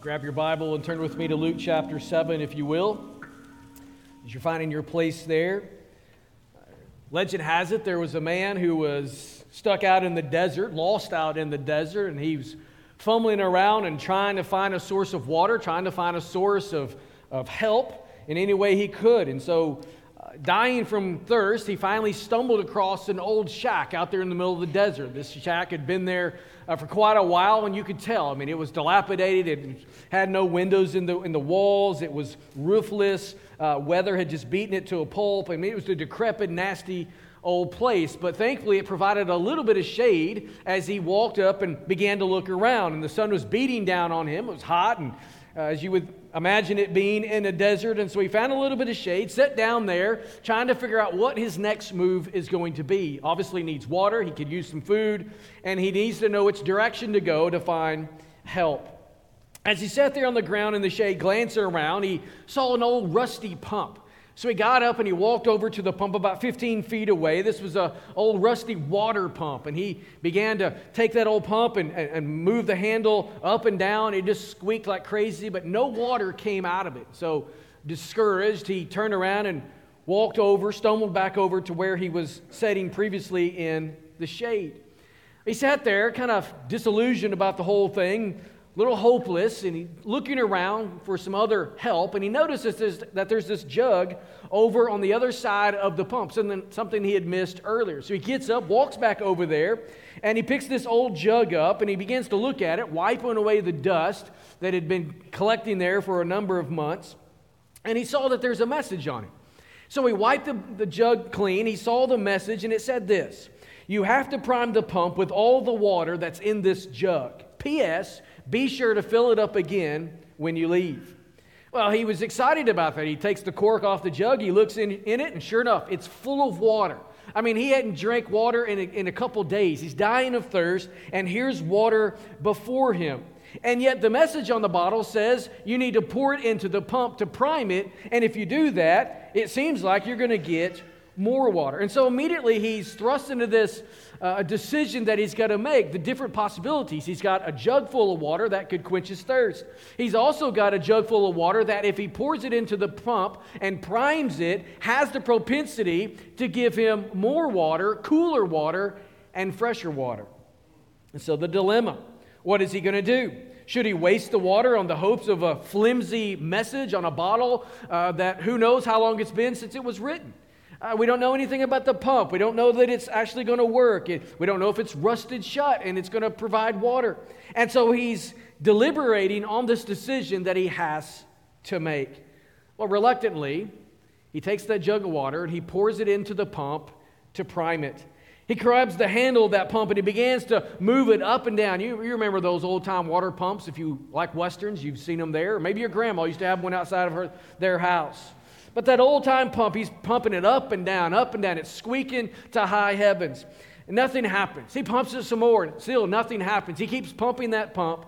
Grab your Bible and turn with me to Luke chapter 7, if you will. As you're finding your place there, legend has it there was a man who was stuck out in the desert, lost out in the desert, and he was fumbling around and trying to find a source of water, trying to find a source of, of help in any way he could. And so, dying from thirst, he finally stumbled across an old shack out there in the middle of the desert. This shack had been there uh, for quite a while, and you could tell. I mean, it was dilapidated, it had no windows in the, in the walls, it was roofless. Uh, weather had just beaten it to a pulp. I mean, it was a decrepit, nasty old place. But thankfully, it provided a little bit of shade as he walked up and began to look around. And the sun was beating down on him, it was hot, and uh, as you would imagine it being in a desert. And so he found a little bit of shade, sat down there, trying to figure out what his next move is going to be. Obviously, needs water, he could use some food, and he needs to know which direction to go to find help. As he sat there on the ground in the shade, glancing around, he saw an old rusty pump. So he got up and he walked over to the pump about 15 feet away. This was an old rusty water pump. And he began to take that old pump and, and, and, move the handle up and down. It just squeaked like crazy, but no water came out of it. So, discouraged, he turned around and walked over, stumbled back over to where he was sitting previously in the shade. He sat there, kind of disillusioned about the whole thing, little hopeless and he's looking around for some other help and he notices that there's this jug over on the other side of the pump something, something he had missed earlier. So he gets up walks back over there and he picks this old jug up and he begins to look at it wiping away the dust that had been collecting there for a number of months and he saw that there's a message on it. So he wiped the, the jug clean he saw the message and it said this you have to prime the pump with all the water that's in this jug. Ps be sure to fill it up again when you leave. Well, he was excited about that. He takes the cork off the jug, he looks in, in it, and sure enough, it's full of water. I mean, he hadn't drank water in a, in a couple days. He's dying of thirst, and here's water before him. And yet, the message on the bottle says you need to pour it into the pump to prime it. And if you do that, it seems like you're going to get more water. And so immediately he's thrust into this a decision that he's got to make, the different possibilities. He's got a jug full of water that could quench his thirst. He's also got a jug full of water that, if he pours it into the pump and primes it, has the propensity to give him more water, cooler water, and fresher water. And so the dilemma what is he going to do? Should he waste the water on the hopes of a flimsy message on a bottle uh, that who knows how long it's been since it was written? Uh, we don't know anything about the pump. We don't know that it's actually going to work. We don't know if it's rusted shut and it's going to provide water. And so he's deliberating on this decision that he has to make. Well, reluctantly, he takes that jug of water and he pours it into the pump to prime it. He grabs the handle of that pump and he begins to move it up and down. You, you remember those old time water pumps? If you like westerns, you've seen them there. Maybe your grandma used to have one outside of her, their house. But that old time pump, he's pumping it up and down, up and down. It's squeaking to high heavens. And nothing happens. He pumps it some more, and still nothing happens. He keeps pumping that pump,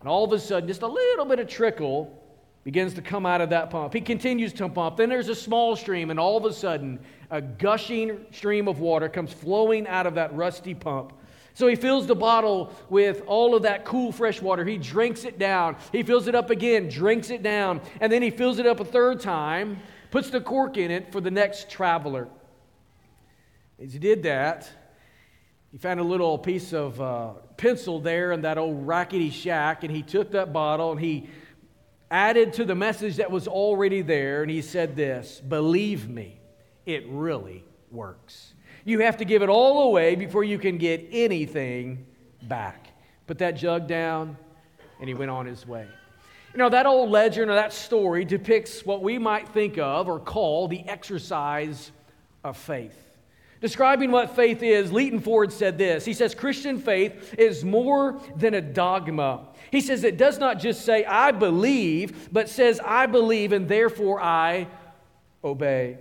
and all of a sudden, just a little bit of trickle begins to come out of that pump. He continues to pump. Then there's a small stream, and all of a sudden, a gushing stream of water comes flowing out of that rusty pump. So he fills the bottle with all of that cool fresh water. He drinks it down. He fills it up again, drinks it down, and then he fills it up a third time, puts the cork in it for the next traveler. As he did that, he found a little piece of uh, pencil there in that old rackety shack, and he took that bottle and he added to the message that was already there, and he said this Believe me, it really works. You have to give it all away before you can get anything back. Put that jug down, and he went on his way. You know, that old legend or that story depicts what we might think of or call the exercise of faith. Describing what faith is, Leighton Ford said this. He says, Christian faith is more than a dogma. He says it does not just say, I believe, but says, I believe and therefore I obey.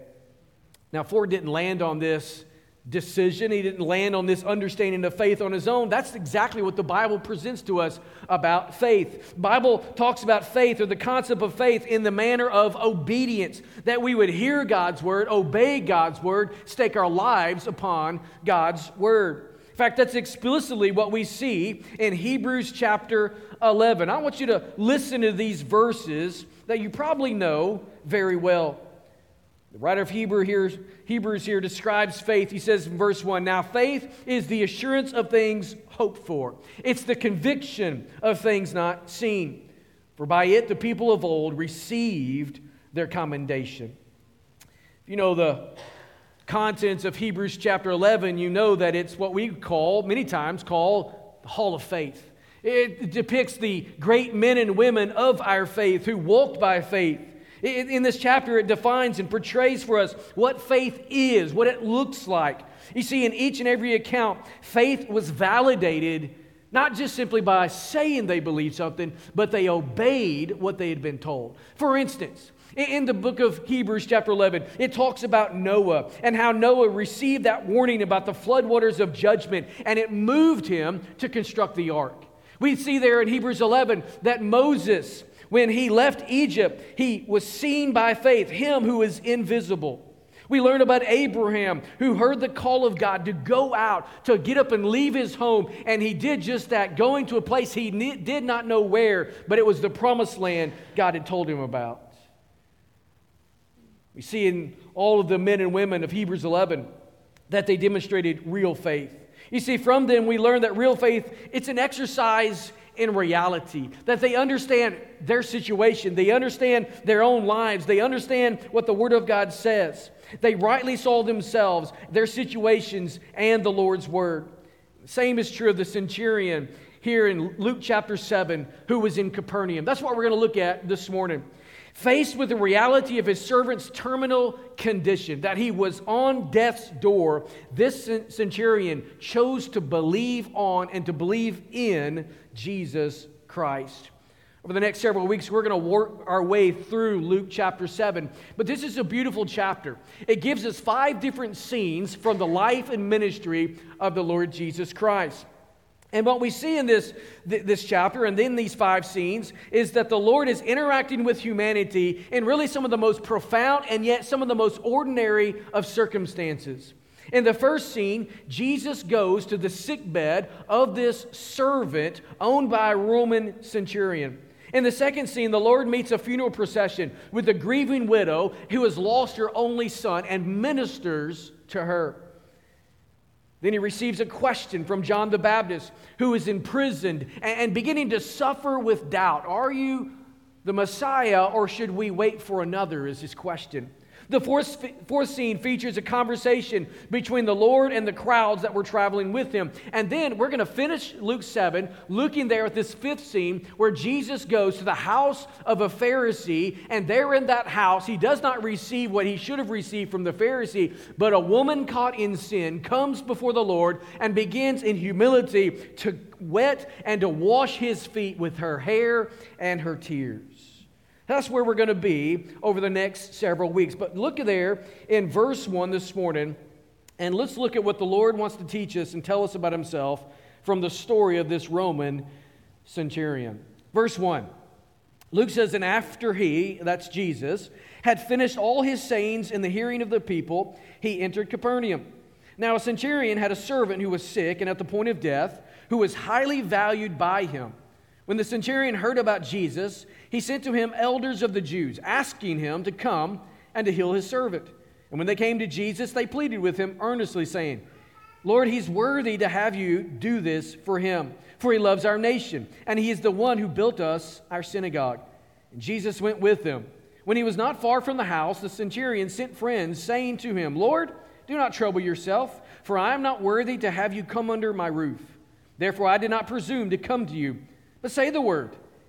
Now, Ford didn't land on this decision. He didn't land on this understanding of faith on his own. That's exactly what the Bible presents to us about faith. Bible talks about faith or the concept of faith in the manner of obedience, that we would hear God's word, obey God's word, stake our lives upon God's word. In fact, that's explicitly what we see in Hebrews chapter 11. I want you to listen to these verses that you probably know very well. The writer of Hebrew here, Hebrews here describes faith. He says in verse 1 Now faith is the assurance of things hoped for, it's the conviction of things not seen. For by it the people of old received their commendation. If you know the contents of Hebrews chapter 11, you know that it's what we call, many times, call the Hall of Faith. It depicts the great men and women of our faith who walked by faith in this chapter, it defines and portrays for us what faith is, what it looks like. You see, in each and every account, faith was validated not just simply by saying they believed something, but they obeyed what they had been told. For instance, in the book of Hebrews, chapter 11, it talks about Noah and how Noah received that warning about the floodwaters of judgment, and it moved him to construct the ark. We see there in Hebrews 11 that Moses when he left Egypt, he was seen by faith, him who is invisible. We learn about Abraham, who heard the call of God to go out, to get up and leave his home. And he did just that, going to a place he did not know where, but it was the promised land God had told him about. We see in all of the men and women of Hebrews 11 that they demonstrated real faith. You see, from them we learn that real faith, it's an exercise in reality, that they understand their situation, they understand their own lives, they understand what the Word of God says. They rightly saw themselves, their situations, and the Lord's Word. Same is true of the centurion here in Luke chapter 7 who was in Capernaum. That's what we're going to look at this morning. Faced with the reality of his servant's terminal condition, that he was on death's door, this centurion chose to believe on and to believe in Jesus Christ. Over the next several weeks, we're going to work our way through Luke chapter 7. But this is a beautiful chapter. It gives us five different scenes from the life and ministry of the Lord Jesus Christ. And what we see in this, this chapter and in these five scenes is that the Lord is interacting with humanity in really some of the most profound and yet some of the most ordinary of circumstances. In the first scene, Jesus goes to the sickbed of this servant owned by a Roman centurion. In the second scene, the Lord meets a funeral procession with a grieving widow who has lost her only son and ministers to her. Then he receives a question from John the Baptist, who is imprisoned and beginning to suffer with doubt. Are you the Messiah, or should we wait for another? Is his question. The fourth, fourth scene features a conversation between the Lord and the crowds that were traveling with him. And then we're going to finish Luke 7, looking there at this fifth scene where Jesus goes to the house of a Pharisee. And there in that house, he does not receive what he should have received from the Pharisee, but a woman caught in sin comes before the Lord and begins in humility to wet and to wash his feet with her hair and her tears. That's where we're going to be over the next several weeks. But look there in verse 1 this morning, and let's look at what the Lord wants to teach us and tell us about himself from the story of this Roman centurion. Verse 1 Luke says, And after he, that's Jesus, had finished all his sayings in the hearing of the people, he entered Capernaum. Now, a centurion had a servant who was sick and at the point of death, who was highly valued by him. When the centurion heard about Jesus, he sent to him elders of the Jews, asking him to come and to heal his servant. And when they came to Jesus, they pleaded with him earnestly, saying, Lord, he's worthy to have you do this for him, for he loves our nation, and he is the one who built us our synagogue. And Jesus went with them. When he was not far from the house, the centurion sent friends, saying to him, Lord, do not trouble yourself, for I am not worthy to have you come under my roof. Therefore I did not presume to come to you, but say the word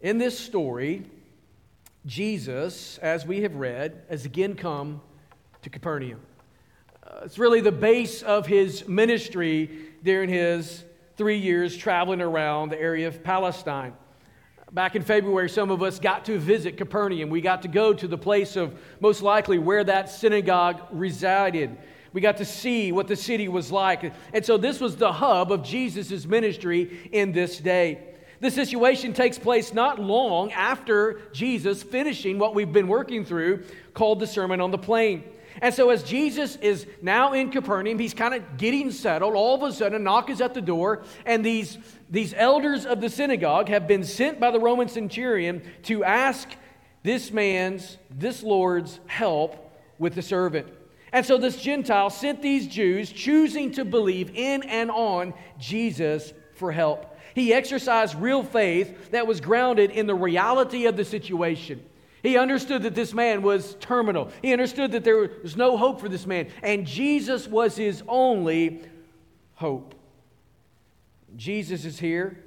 In this story, Jesus, as we have read, has again come to Capernaum. Uh, it's really the base of his ministry during his three years traveling around the area of Palestine. Back in February, some of us got to visit Capernaum. We got to go to the place of most likely where that synagogue resided. We got to see what the city was like. And so this was the hub of Jesus' ministry in this day. The situation takes place not long after Jesus finishing what we've been working through called the Sermon on the Plain. And so, as Jesus is now in Capernaum, he's kind of getting settled. All of a sudden, a knock is at the door, and these, these elders of the synagogue have been sent by the Roman centurion to ask this man's, this Lord's help with the servant. And so this Gentile sent these Jews choosing to believe in and on Jesus for help. He exercised real faith that was grounded in the reality of the situation. He understood that this man was terminal. He understood that there was no hope for this man, and Jesus was his only hope. Jesus is here,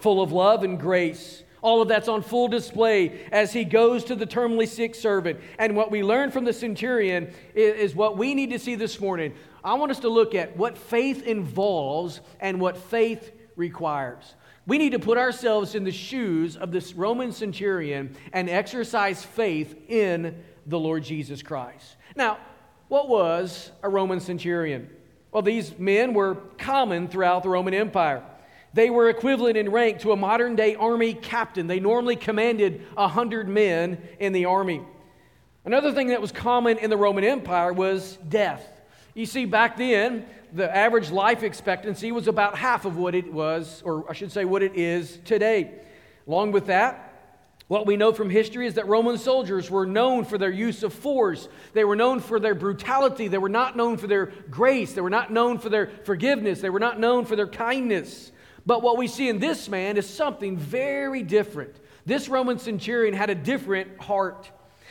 full of love and grace. All of that's on full display as he goes to the terminally sick servant. And what we learn from the centurion is, what we need to see this morning. I want us to look at what faith involves and what faith requires. We need to put ourselves in the shoes of this Roman centurion and exercise faith in the Lord Jesus Christ. Now, what was a Roman centurion? Well, these men were common throughout the Roman Empire. They were equivalent in rank to a modern day army captain. They normally commanded 100 men in the army. Another thing that was common in the Roman Empire was death. You see, back then, the average life expectancy was about half of what it was, or I should say, what it is today. Along with that, what we know from history is that Roman soldiers were known for their use of force. They were known for their brutality. They were not known for their grace. They were not known for their forgiveness. They were not known for their kindness. But what we see in this man is something very different. This Roman centurion had a different heart.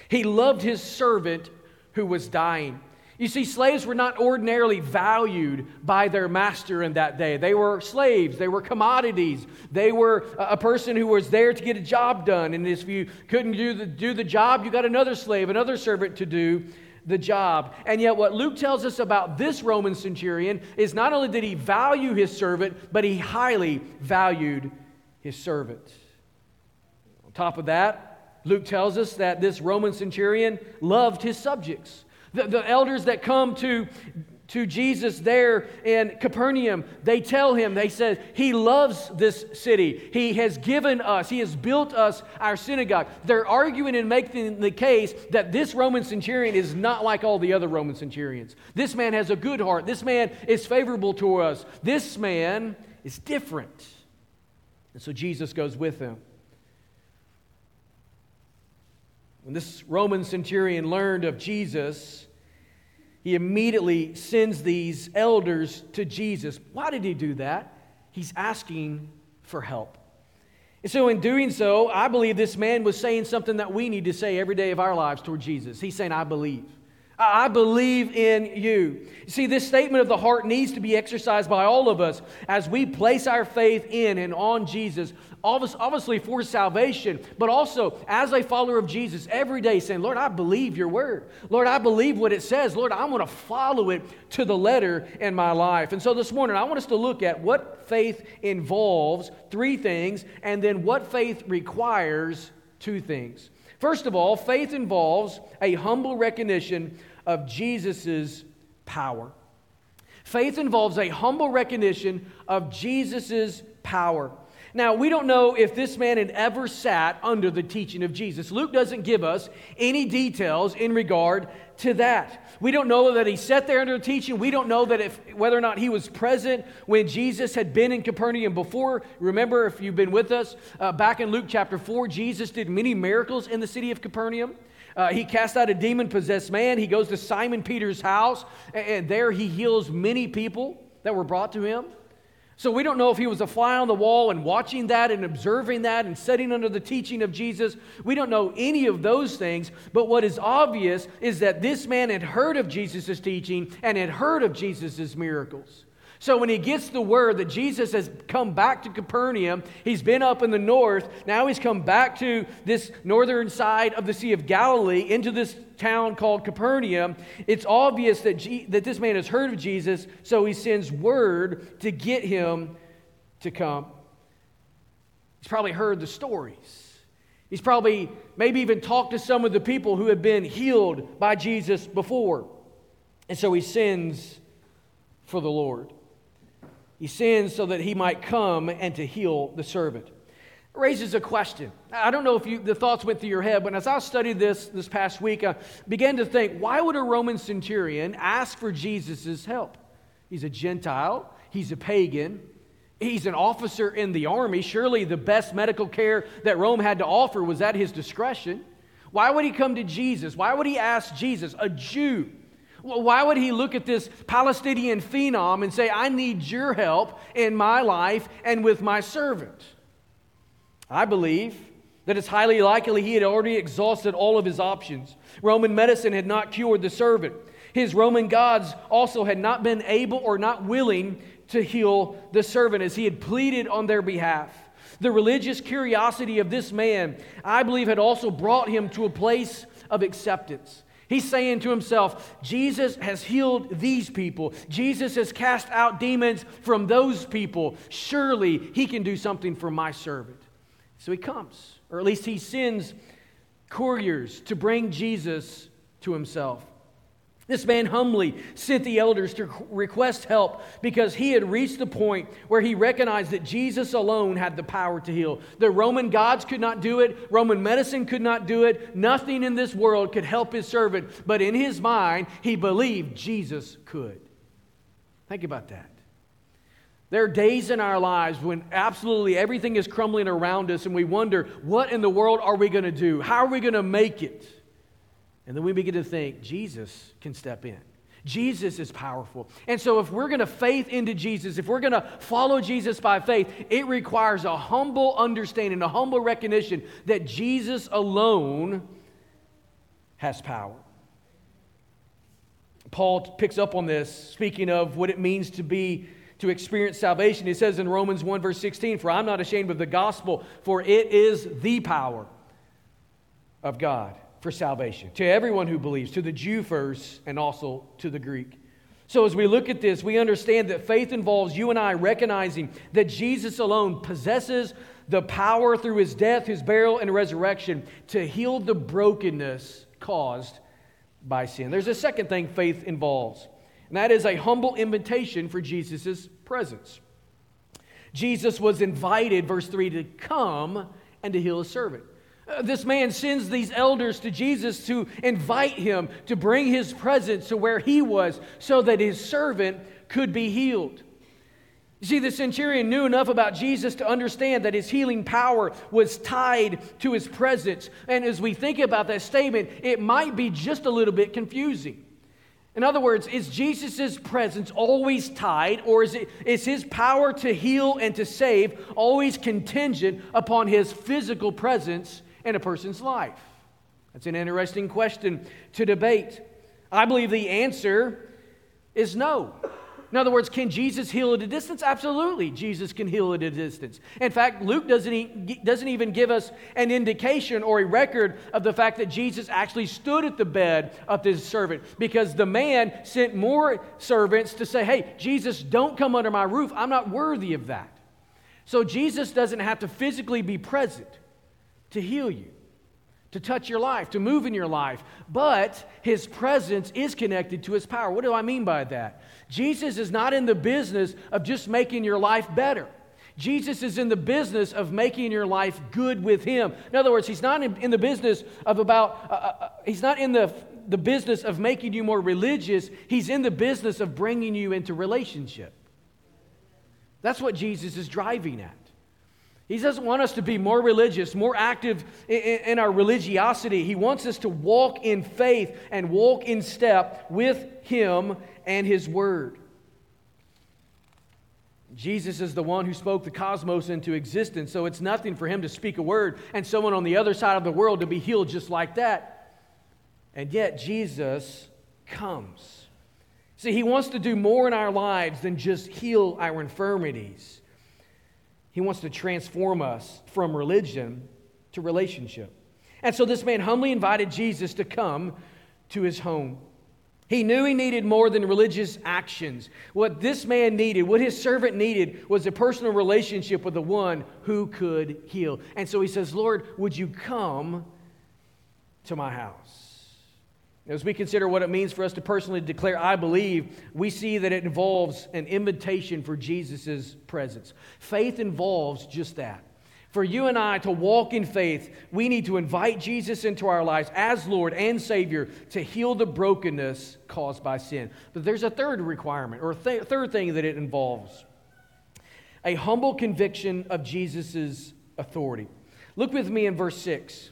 He loved his servant who was dying. You see, slaves were not ordinarily valued by their master in that day. They were slaves, they were commodities. They were a person who was there to get a job done. And if you couldn't do the, do the job, you got another slave, another servant to do the job. And yet, what Luke tells us about this Roman centurion is not only did he value his servant, but he highly valued his servant. On top of that, Luke tells us that this Roman centurion loved his subjects. The, the elders that come to to Jesus there in Capernaum, they tell him, they said, He loves this city. He has given us, He has built us our synagogue. They're arguing and making the case that this Roman centurion is not like all the other Roman centurions. This man has a good heart. This man is favorable to us. This man is different. And so Jesus goes with them. When this Roman centurion learned of Jesus, he immediately sends these elders to Jesus. Why did he do that? He's asking for help. And so, in doing so, I believe this man was saying something that we need to say every day of our lives toward Jesus. He's saying, I believe. I believe in you. See, this statement of the heart needs to be exercised by all of us as we place our faith in and on Jesus, obviously for salvation, but also as a follower of Jesus every day saying, Lord, I believe your word. Lord, I believe what it says. Lord, I'm going to follow it to the letter in my life. And so this morning, I want us to look at what faith involves, three things, and then what faith requires, two things. First of all, faith involves a humble recognition of Jesus' power. Faith involves a humble recognition of Jesus' power. Now, we don't know if this man had ever sat under the teaching of Jesus. Luke doesn't give us any details in regard to that. We don't know that he sat there under the teaching. We don't know that if whether or not he was present when Jesus had been in Capernaum before. Remember, if you've been with us uh, back in Luke chapter 4, Jesus did many miracles in the city of Capernaum. Uh, he cast out a demon possessed man. He goes to Simon Peter's house, and, and there he heals many people that were brought to him. So we don't know if he was a fly on the wall and watching that and observing that and sitting under the teaching of Jesus. We don't know any of those things. But what is obvious is that this man had heard of Jesus' teaching and had heard of Jesus' miracles. So when he gets the word that Jesus has come back to Capernaum, he's been up in the north, now he's come back to this northern side of the Sea of Galilee into this town called Capernaum, it's obvious that, G- that this man has heard of Jesus, so he sends word to get him to come. He's probably heard the stories. He's probably maybe even talked to some of the people who have been healed by Jesus before. And so he sends for the Lord. He sends so that he might come and to heal the servant. It raises a question. I don't know if you, the thoughts went through your head, but as I studied this this past week, I began to think why would a Roman centurion ask for Jesus' help? He's a Gentile, he's a pagan, he's an officer in the army. Surely the best medical care that Rome had to offer was at his discretion. Why would he come to Jesus? Why would he ask Jesus, a Jew? Why would he look at this Palestinian phenom and say, I need your help in my life and with my servant? I believe that it's highly likely he had already exhausted all of his options. Roman medicine had not cured the servant. His Roman gods also had not been able or not willing to heal the servant as he had pleaded on their behalf. The religious curiosity of this man, I believe, had also brought him to a place of acceptance. He's saying to himself, Jesus has healed these people. Jesus has cast out demons from those people. Surely he can do something for my servant. So he comes, or at least he sends couriers to bring Jesus to himself. This man humbly sent the elders to request help because he had reached the point where he recognized that Jesus alone had the power to heal. The Roman gods could not do it, Roman medicine could not do it, nothing in this world could help his servant, but in his mind, he believed Jesus could. Think about that. There are days in our lives when absolutely everything is crumbling around us and we wonder, what in the world are we going to do? How are we going to make it? And then we begin to think Jesus can step in. Jesus is powerful. And so, if we're going to faith into Jesus, if we're going to follow Jesus by faith, it requires a humble understanding, a humble recognition that Jesus alone has power. Paul picks up on this, speaking of what it means to be to experience salvation. He says in Romans 1, verse 16, For I'm not ashamed of the gospel, for it is the power of God for salvation to everyone who believes, to the Jew first, and also to the Greek. So, as we look at this, we understand that faith involves you and I recognizing that Jesus alone possesses the power through his death, his burial, and resurrection to heal the brokenness caused by sin. There's a second thing faith involves, and that is a humble invitation for Jesus' presence. Jesus was invited, verse 3, to come and to heal a servant. Uh, this man sends these elders to Jesus to invite him to bring his presence to where he was so that his servant could be healed. You see, the centurion knew enough about Jesus to understand that his healing power was tied to his presence. And as we think about that statement, it might be just a little bit confusing. In other words, is Jesus' presence always tied, or is, it, is his power to heal and to save always contingent upon his physical presence in a person's life? That's an interesting question to debate. I believe the answer is no. In other words, can Jesus heal at a distance? Absolutely, Jesus can heal at a distance. In fact, Luke doesn't, doesn't even give us an indication or a record of the fact that Jesus actually stood at the bed of this servant because the man sent more servants to say, Hey, Jesus, don't come under my roof. I'm not worthy of that. So Jesus doesn't have to physically be present to heal you, to touch your life, to move in your life. But his presence is connected to his power. What do I mean by that? Jesus is not in the business of just making your life better. Jesus is in the business of making your life good with Him. In other words, He's not in, the business of about, uh, uh, uh He's not in the, the business of making you more religious. He's in the business of bringing you into relationship. That's what Jesus is driving at. He doesn't want us to be more religious, more active in, our religiosity. He wants us to walk in faith and walk in step with Him and His Word. Jesus is the one who spoke the cosmos into existence, so it's nothing for Him to speak a word and someone on the other side of the world to be healed just like that. And yet, Jesus comes. See, He wants to do more in our lives than just heal our infirmities. He wants to transform us from religion to relationship. And so this man humbly invited Jesus to come to his home. He knew he needed more than religious actions. What this man needed, what his servant needed, was a personal relationship with the one who could heal. And so he says, Lord, would you come to my house? As we consider what it means for us to personally declare, I believe, we see that it involves an invitation for Jesus' presence. Faith involves just that. For you and I to walk in faith, we need to invite Jesus into our lives as Lord and Savior to heal the brokenness caused by sin. But there's a third requirement, or th- third thing that it involves a humble conviction of Jesus' authority. Look with me in verse 6.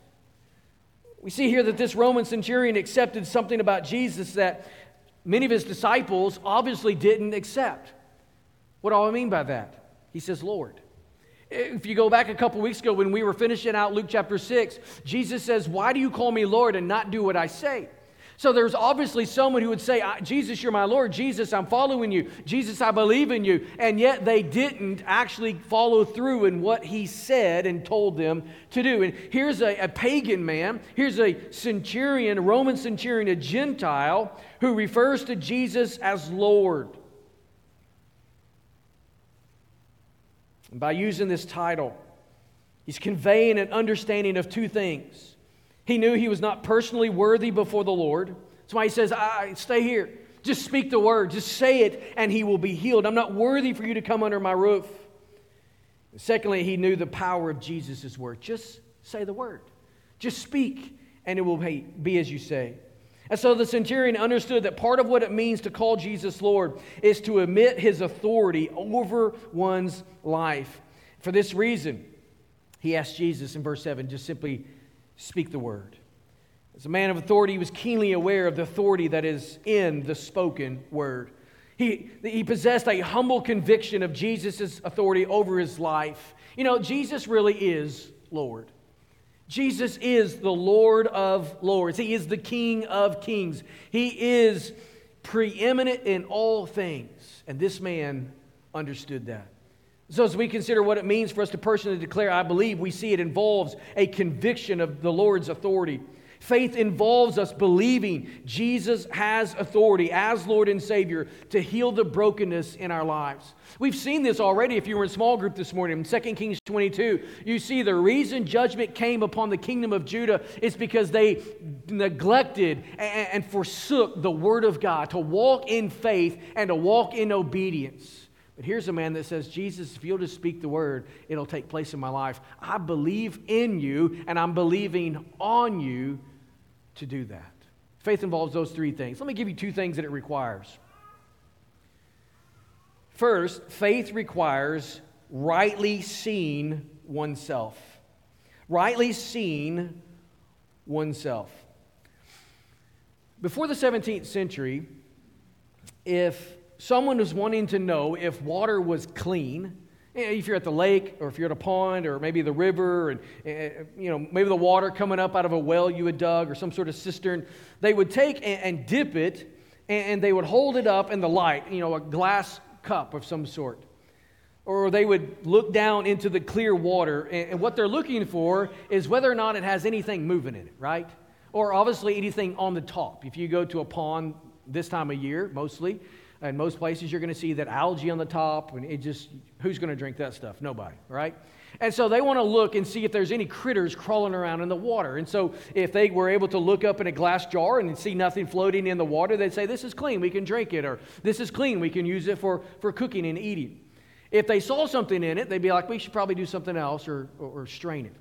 We see here that this Roman centurion accepted something about Jesus that many of his disciples obviously didn't accept. What do I mean by that? He says, Lord. If you go back a couple weeks ago when we were finishing out Luke chapter 6, Jesus says, Why do you call me Lord and not do what I say? So there's obviously someone who would say, Jesus, you're my Lord. Jesus, I'm following you. Jesus, I believe in you. And yet they didn't actually follow through in what he said and told them to do. And here's a, a pagan man, here's a centurion, a Roman centurion, a Gentile, who refers to Jesus as Lord. And by using this title, he's conveying an understanding of two things. He knew he was not personally worthy before the Lord. That's why he says, I, Stay here. Just speak the word. Just say it, and he will be healed. I'm not worthy for you to come under my roof. And secondly, he knew the power of Jesus' word. Just say the word. Just speak, and it will be as you say. And so the centurion understood that part of what it means to call Jesus Lord is to admit his authority over one's life. For this reason, he asked Jesus in verse 7 just simply speak the word. As a man of authority, he was keenly aware of the authority that is in the spoken word. He, he possessed a humble conviction of Jesus' authority over his life. You know, Jesus really is Lord. Jesus is the Lord of lords. He is the King of kings. He is preeminent in all things. And this man understood that. So, as we consider what it means for us to personally declare, I believe, we see it involves a conviction of the Lord's authority. Faith involves us believing Jesus has authority as Lord and Savior to heal the brokenness in our lives. We've seen this already if you were in small group this morning. In 2 Kings 22, you see the reason judgment came upon the kingdom of Judah is because they neglected and forsook the word of God to walk in faith and to walk in obedience. But here's a man that says, Jesus, if you'll just speak the word, it'll take place in my life. I believe in you, and I'm believing on you to do that. Faith involves those three things. Let me give you two things that it requires. First, faith requires rightly seeing oneself. Rightly seeing oneself. Before the 17th century, if someone was wanting to know if water was clean. If you're at the lake, or if you're at a pond, or maybe the river, and eh, you know maybe the water coming up out of a well you had dug, or some sort of cistern, they would take and dip it, and they would hold it up in the light, you know, a glass cup of some sort, or they would look down into the clear water, and what they're looking for is whether or not it has anything moving in it, right? Or obviously anything on the top. If you go to a pond this time of year, mostly, in most places, you're going to see that algae on the top, and it just, who's going to drink that stuff? Nobody, right? And so they want to look and see if there's any critters crawling around in the water. And so if they were able to look up in a glass jar and see nothing floating in the water, they'd say, This is clean, we can drink it, or This is clean, we can use it for, for cooking and eating. If they saw something in it, they'd be like, We should probably do something else or, or, or strain it.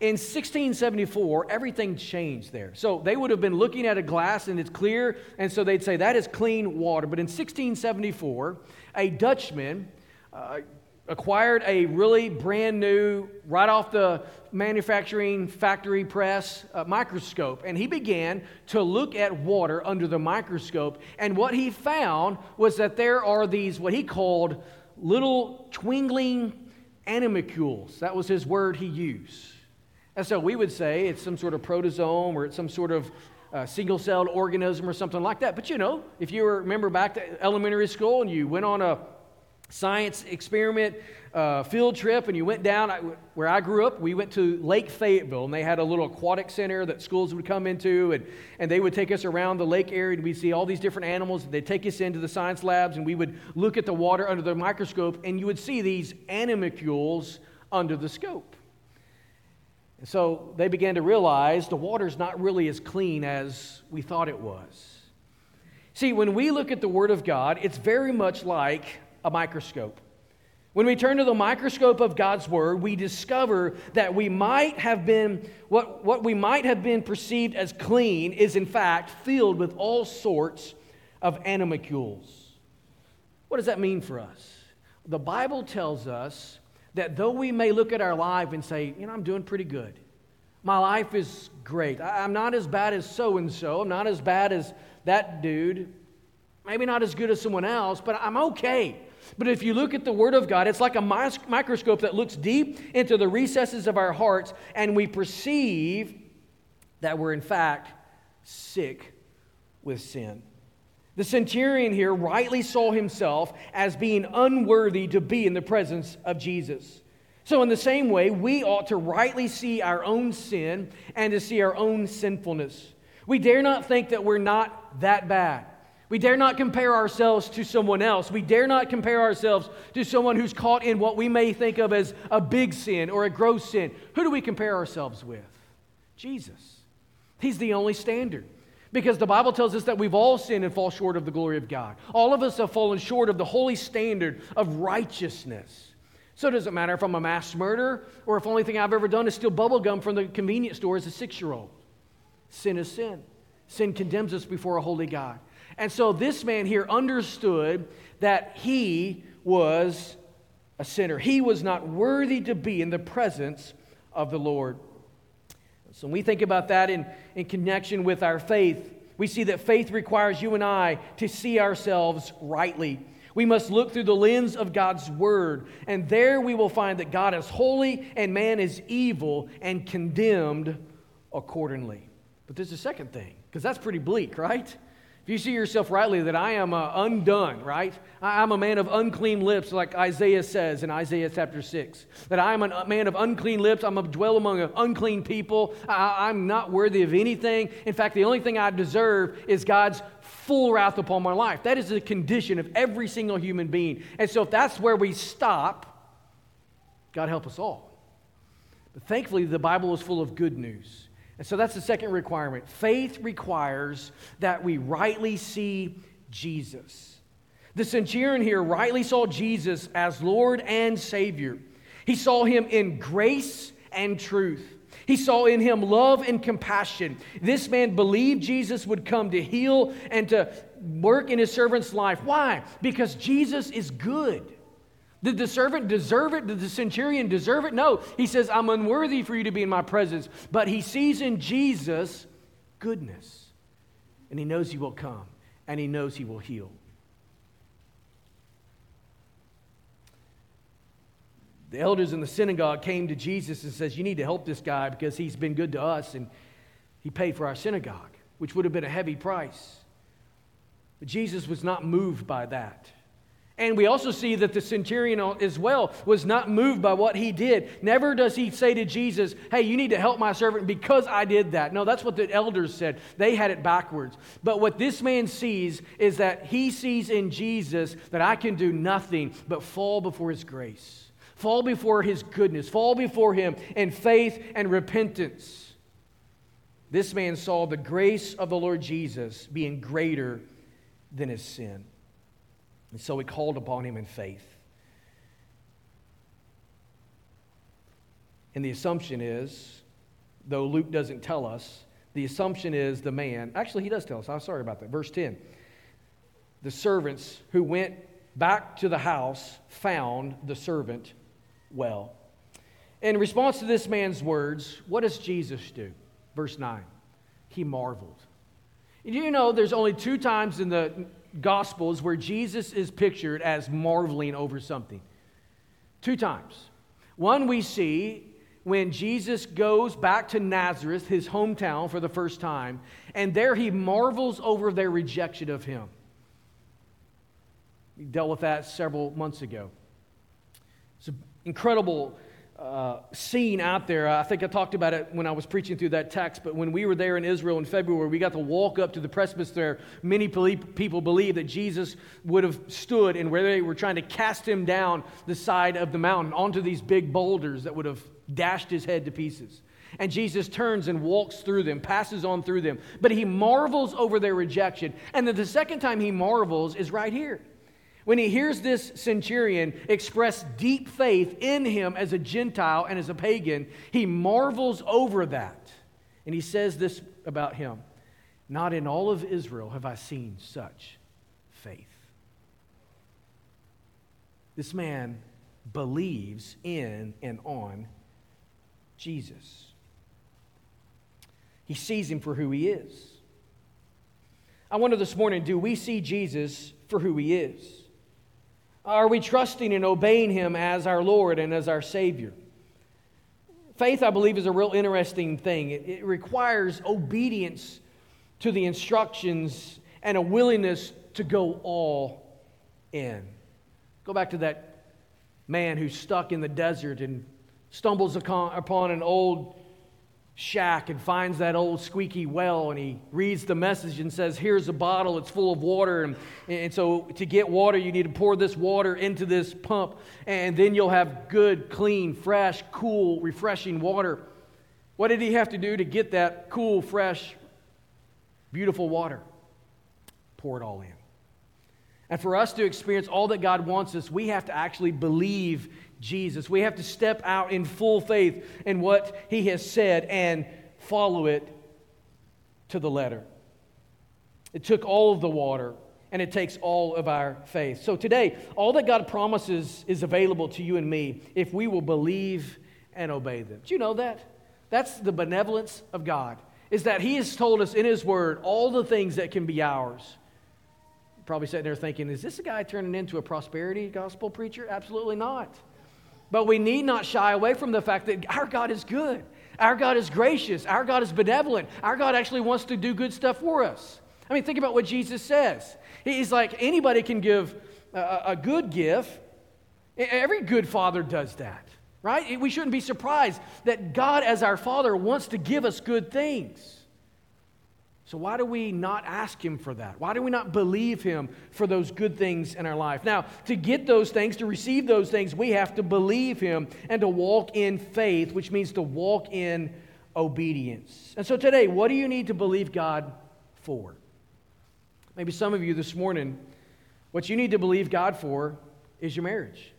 In 1674, everything changed there. So they would have been looking at a glass and it's clear, and so they'd say that is clean water. But in 1674, a Dutchman uh, acquired a really brand new, right off the manufacturing factory press uh, microscope, and he began to look at water under the microscope. And what he found was that there are these, what he called little twinkling animalcules. That was his word he used. And so we would say it's some sort of protozoan or it's some sort of uh, single celled organism or something like that. But you know, if you remember back to elementary school and you went on a science experiment uh, field trip and you went down I, where I grew up, we went to Lake Fayetteville and they had a little aquatic center that schools would come into and, and they would take us around the lake area and we'd see all these different animals. They'd take us into the science labs and we would look at the water under the microscope and you would see these animalcules under the scope. And so they began to realize the water's not really as clean as we thought it was. See, when we look at the Word of God, it's very much like a microscope. When we turn to the microscope of God's Word, we discover that we might have been, what, what we might have been perceived as clean is in fact filled with all sorts of animalcules. What does that mean for us? The Bible tells us that though we may look at our life and say, you know, I'm doing pretty good, my life is great, I'm not as bad as so and so, I'm not as bad as that dude, maybe not as good as someone else, but I'm okay. But if you look at the Word of God, it's like a microscope that looks deep into the recesses of our hearts, and we perceive that we're in fact sick with sin. The centurion here rightly saw himself as being unworthy to be in the presence of Jesus. So, in the same way, we ought to rightly see our own sin and to see our own sinfulness. We dare not think that we're not that bad. We dare not compare ourselves to someone else. We dare not compare ourselves to someone who's caught in what we may think of as a big sin or a gross sin. Who do we compare ourselves with? Jesus. He's the only standard. Because the Bible tells us that we've all sinned and fall short of the glory of God. All of us have fallen short of the holy standard of righteousness. So it doesn't matter if I'm a mass murderer or if the only thing I've ever done is steal bubble gum from the convenience store as a six year old. Sin is sin. Sin condemns us before a holy God. And so this man here understood that he was a sinner. He was not worthy to be in the presence of the Lord. So when we think about that in, in connection with our faith, we see that faith requires you and I to see ourselves rightly. We must look through the lens of God's Word, and there we will find that God is holy and man is evil and condemned accordingly. But there's a second thing, because that's pretty bleak, right? If you see yourself rightly, that I am uh, undone, right? I'm a man of unclean lips, like Isaiah says in Isaiah chapter 6. That I am a man of unclean lips. I'm a dwell among unclean people. I, I'm not worthy of anything. In fact, the only thing I deserve is God's full wrath upon my life. That is the condition of every single human being. And so if that's where we stop, God help us all. But thankfully, the Bible is full of good news. And so that's the second requirement. Faith requires that we rightly see Jesus. The centurion here rightly saw Jesus as Lord and Savior. He saw him in grace and truth. He saw in him love and compassion. This man believed Jesus would come to heal and to work in his servant's life. Why? Because Jesus is good. Did the servant deserve it? Did the centurion deserve it? No. He says, I'm unworthy for you to be in my presence. But he sees in Jesus goodness. And he knows he will come. And he knows he will heal. The elders in the synagogue came to Jesus and says, You need to help this guy because he's been good to us and he paid for our synagogue, which would have been a heavy price. But Jesus was not moved by that. And we also see that the centurion as well was not moved by what he did. Never does he say to Jesus, Hey, you need to help my servant because I did that. No, that's what the elders said. They had it backwards. But what this man sees is that he sees in Jesus that I can do nothing but fall before his grace, fall before his goodness, fall before him in faith and repentance. This man saw the grace of the Lord Jesus being greater than his sin. And so he called upon him in faith. And the assumption is though Luke doesn't tell us. The assumption is the man, actually, he does tell us. I'm sorry about that. Verse 10. The servants who went back to the house found the servant well. In response to this man's words, what does Jesus do? Verse 9. He marveled. You know there's only two times in the Gospels where Jesus is pictured as marveling over something? Two times. One we see when Jesus goes back to Nazareth, his hometown, for the first time, and there he marvels over their rejection of him. We dealt with that several months ago. It's an incredible uh, scene out there. I think I talked about it when I was preaching through that text, but when we were there in Israel in February, we got to walk up to the precipice there. Many people believe that Jesus would have stood and where they were trying to cast him down the side of the mountain onto these big boulders that would have dashed his head to pieces. And Jesus turns and walks through them, passes on through them. But he marvels over their rejection. And then the second time he marvels is right here. When he hears this centurion express deep faith in him as a Gentile and as a pagan, he marvels over that. And he says this about him Not in all of Israel have I seen such faith. This man believes in and on Jesus. He sees him for who he is. I wonder this morning do we see Jesus for who he is? Are we trusting and obeying Him as our Lord and as our Savior? Faith, I believe, is a real interesting thing. It, it requires obedience to the instructions and a willingness to go all in. Go back to that man who's stuck in the desert and stumbles upon an old shack and finds that old squeaky well and he reads the message and says here's a bottle it's full of water and, and so to get water you need to pour this water into this pump and then you'll have good clean fresh cool refreshing water. What did he have to do to get that cool fresh beautiful water? Pour it all in and for us to experience all that god wants us we have to actually believe Jesus. We have to step out in full faith in what he has said and follow it to the letter. It took all of the water and it takes all of our faith. So today, all that God promises is available to you and me if we will believe and obey them. Do you know that? That's the benevolence of God. Is that He has told us in His Word all the things that can be ours. Probably sitting there thinking, is this a guy turning into a prosperity gospel preacher? Absolutely not. But we need not shy away from the fact that our God is good. Our God is gracious. Our God is benevolent. Our God actually wants to do good stuff for us. I mean, think about what Jesus says. He's like, anybody can give a, a good gift. Every good father does that, right? We shouldn't be surprised that God, as our Father, wants to give us good things. So, why do we not ask Him for that? Why do we not believe Him for those good things in our life? Now, to get those things, to receive those things, we have to believe Him and to walk in faith, which means to walk in obedience. And so, today, what do you need to believe God for? Maybe some of you this morning, what you need to believe God for is your marriage.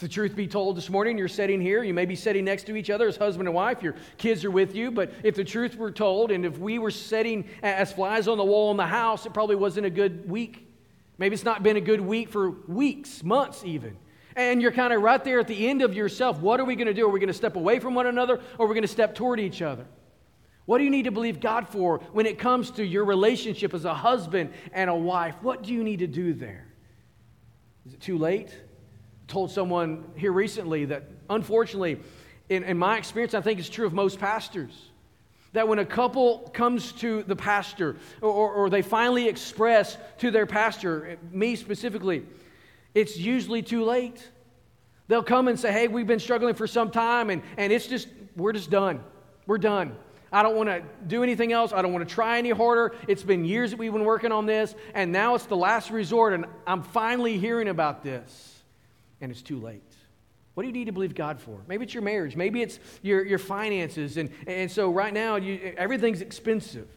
The truth be told this morning, you're sitting here, you may be sitting next to each other as husband and wife, your kids are with you, but if the truth were told and if we were sitting as flies on the wall in the house, it probably wasn't a good week. Maybe it's not been a good week for weeks, months even. And you're kind of right there at the end of yourself. What are we going to do? Are we going to step away from one another or are we going to step toward each other? What do you need to believe God for when it comes to your relationship as a husband and a wife? What do you need to do there? Is it too late? Told someone here recently that unfortunately, in, in my experience, I think it's true of most pastors that when a couple comes to the pastor or, or, or, they finally express to their pastor, me specifically, it's usually too late. They'll come and say, Hey, we've been struggling for some time, and, and it's just, we're just done. We're done. I don't want to do anything else. I don't want to try any harder. It's been years that we've been working on this, and now it's the last resort, and I'm finally hearing about this and it's too late. What do you need to believe God for? Maybe it's your marriage. Maybe it's your, your finances. And, and so right now, you, everything's expensive.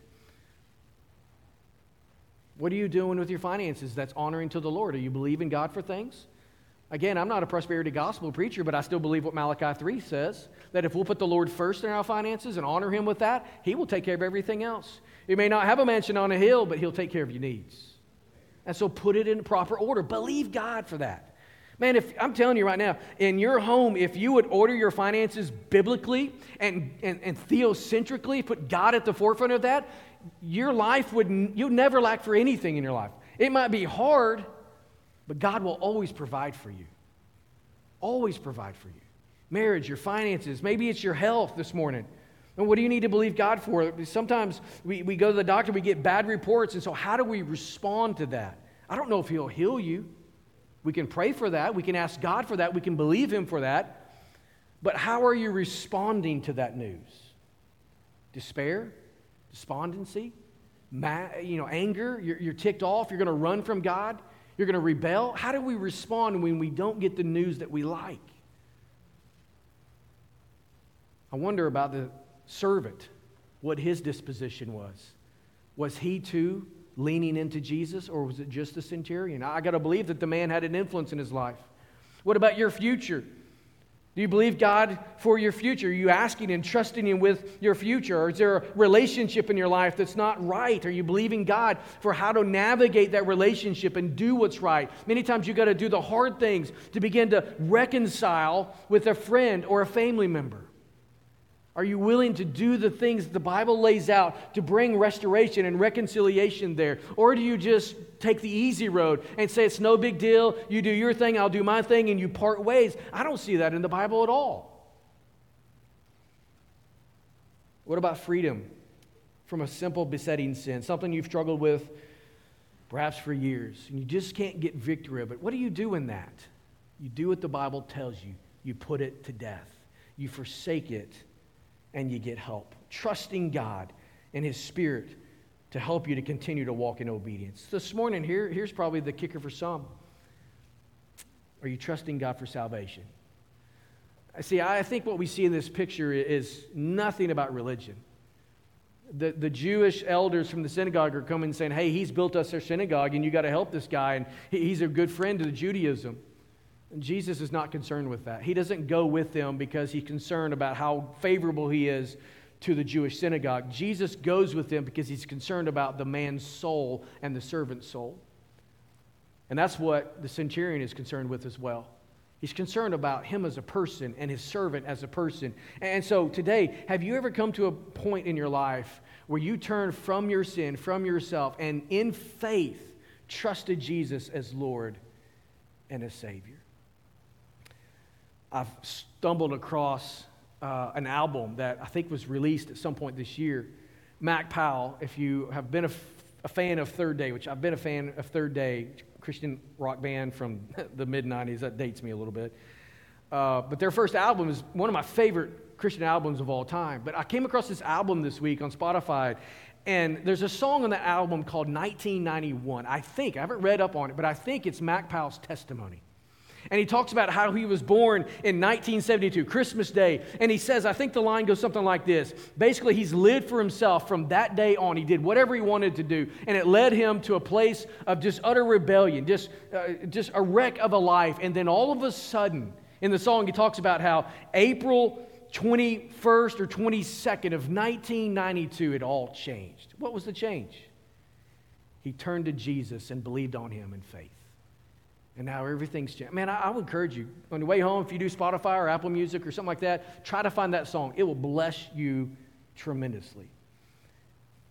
What are you doing with your finances that's honoring to the Lord? Are you believing God for things? Again, I'm not a prosperity gospel preacher, but I still believe what Malachi 3 says that if we'll put the Lord first in our finances and honor Him with that, He will take care of everything else. You may not have a mansion on a hill, but He'll take care of your needs. And so put it in proper order. Believe God for that. Man, if I'm telling you right now, in your home, if you would order your finances biblically and, and, and theocentrically, put God at the forefront of that, your life would, you'd never lack for anything in your life. It might be hard, but God will always provide for you. Always provide for you. Marriage, your finances, maybe it's your health this morning. And what do you need to believe God for? Sometimes we, we go to the doctor, we get bad reports, and so how do we respond to that? I don't know if He'll heal you. We can pray for that, we can ask God for that, we can believe Him for that. But how are you responding to that news? Despair? Despondency? Ma- you know, anger? You're, you're ticked off? You're going to run from God? You're going to rebel? How do we respond when we don't get the news that we like? I wonder about the servant, what his disposition was. Was he too leaning into Jesus, or was it just the centurion? I got to believe that the man had an influence in his life. What about your future? Do you believe God for your future? Are you asking and trusting Him with your future? Or is there a relationship in your life that's not right? Are you believing God for how to navigate that relationship and do what's right? Many times you got to do the hard things to begin to reconcile with a friend or a family member. Are you willing to do the things the Bible lays out to bring restoration and reconciliation there? Or do you just take the easy road and say, it's no big deal, you do your thing, I'll do my thing, and you part ways? I don't see that in the Bible at all. What about freedom from a simple besetting sin, something you've struggled with perhaps for years, and you just can't get victory of it? What do you do in that? You do what the Bible tells you, you put it to death, you forsake it and you get help. Trusting God and His Spirit to help you to continue to walk in obedience. This morning, here, here's probably the kicker for some. Are you trusting God for salvation? I See, I think what we see in this picture is nothing about religion. The, the Jewish elders from the synagogue are coming and saying, Hey, he's built us our synagogue, and you got to help this guy, and he's a good friend to the Judaism. Jesus is not concerned with that. He doesn't go with them because he's concerned about how favorable he is to the Jewish synagogue. Jesus goes with them because he's concerned about the man's soul and the servant's soul. And that's what the centurion is concerned with as well. He's concerned about him as a person and his servant as a person. And so today, have you ever come to a point in your life where you turned from your sin, from yourself, and in faith trusted Jesus as Lord and as Savior? I've stumbled across uh, an album that I think was released at some point this year. Mac Powell, if you have been a, f- a fan of Third Day, which I've been a fan of Third Day, Christian rock band from the mid 90s, that dates me a little bit. Uh, but their first album is one of my favorite Christian albums of all time. But I came across this album this week on Spotify, and there's a song on the album called 1991. I think, I haven't read up on it, but I think it's Mac Powell's testimony. And he talks about how he was born in 1972, Christmas Day. And he says, I think the line goes something like this. Basically, he's lived for himself from that day on. He did whatever he wanted to do. And it led him to a place of just utter rebellion, just, uh, just a wreck of a life. And then all of a sudden, in the song, he talks about how April 21st or 22nd of 1992, it all changed. What was the change? He turned to Jesus and believed on him in faith. And now everything's changed. Man, I, I, would encourage you on the way home, if you do Spotify or Apple Music or something like that, try to find that song. It will bless you tremendously.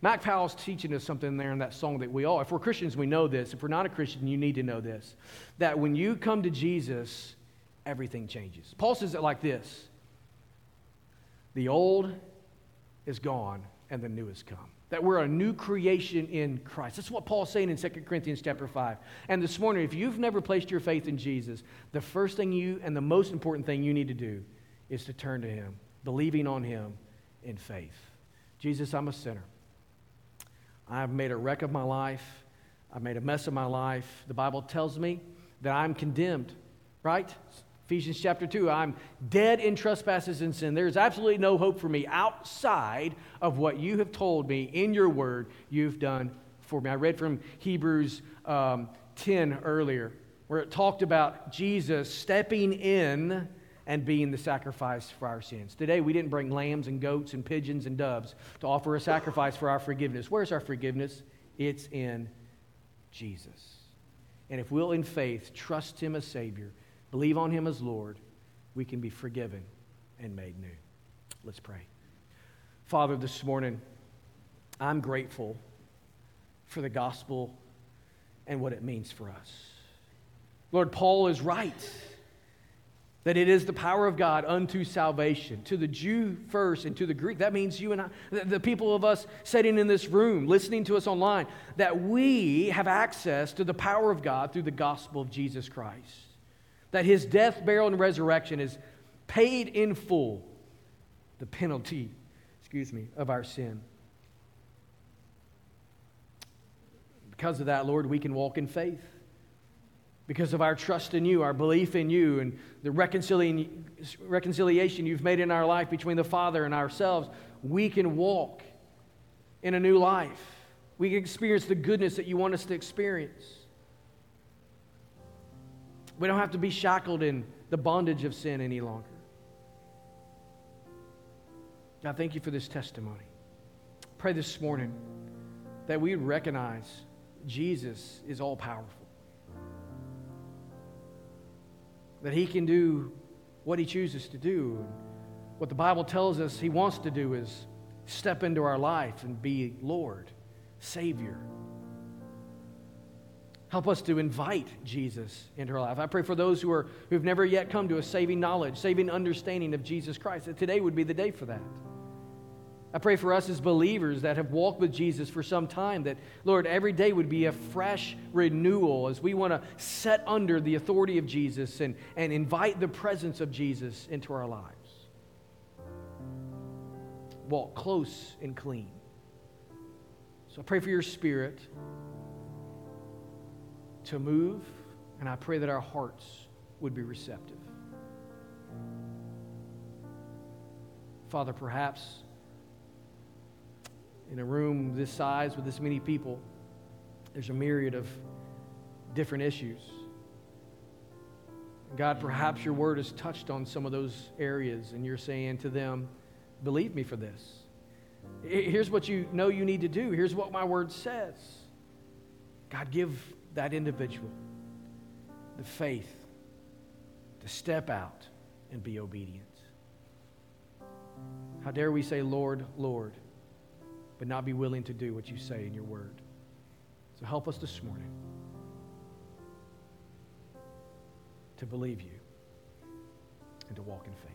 Mac Powell's teaching us something there in that song that we all, if we're Christians, we know this. If we're not a Christian, you need to know this. That when you come to Jesus, everything changes. Paul says it like this The old is gone and the new has come that we're a new creation in Christ. That's what Paul's saying in 2 Corinthians chapter 5. And this morning, if you've never placed your faith in Jesus, the first thing you and the most important thing you need to do is to turn to him, believing on him in faith. Jesus, I'm a sinner. I've made a wreck of my life. I've made a mess of my life. The Bible tells me that I'm condemned, right? Ephesians chapter 2, I'm dead in trespasses and sin. There's absolutely no hope for me outside of what you have told me in your word you've done for me. I read from Hebrews um, 10 earlier. where it talked about Jesus stepping in and being the sacrifice for our sins. Today, we didn't bring lambs and goats and pigeons and doves to offer a sacrifice for our forgiveness. Where's our forgiveness? It's in Jesus. And if we'll, in faith, trust Him as Savior, believe on Him as Lord, we can be forgiven and made new. Let's pray. Father, this morning, I'm grateful for the gospel and what it means for us. Lord, Paul is right that it is the power of God unto salvation, to the Jew first and to the Greek. That means you and I, the people of us sitting in this room, listening to us online, that we have access to the power of God through the gospel of Jesus Christ. That his death, burial, and resurrection is paid in full the penalty, excuse me, of our sin. Because of that, Lord, we can walk in faith because of our trust in you, our belief in you, and the reconciliation you've made in our life between the Father and ourselves, we can walk in a new life. We can experience the goodness that you want us to experience. We don't have to be shackled in the bondage of sin any longer. God, thank you for this testimony. Pray this morning that we recognize Jesus is all powerful. that He can do what He chooses to do. What the Bible tells us He wants to do is step into our life and be Lord, Savior. Help us to invite Jesus into our life. I pray for those who are who've never yet come to a saving knowledge, saving understanding of Jesus Christ, that today would be the day for that. I pray for us as believers that have walked with Jesus for some time that, Lord, every day would be a fresh renewal as we want to set under the authority of Jesus and, and invite the presence of Jesus into our lives. Walk close and clean. So I pray for your spirit to move, and I pray that our hearts would be receptive. Father, perhaps in a room this size with this many people, there's a myriad of different issues. God, perhaps your word has touched on some of those areas, and you're saying to them, Believe me for this. Here's what you know you need to do. Here's what my word says. God, give that individual the faith to step out and be obedient. How dare we say, Lord, Lord, but not be willing to do what you say in your word. So help us this morning to believe you and to walk in faith.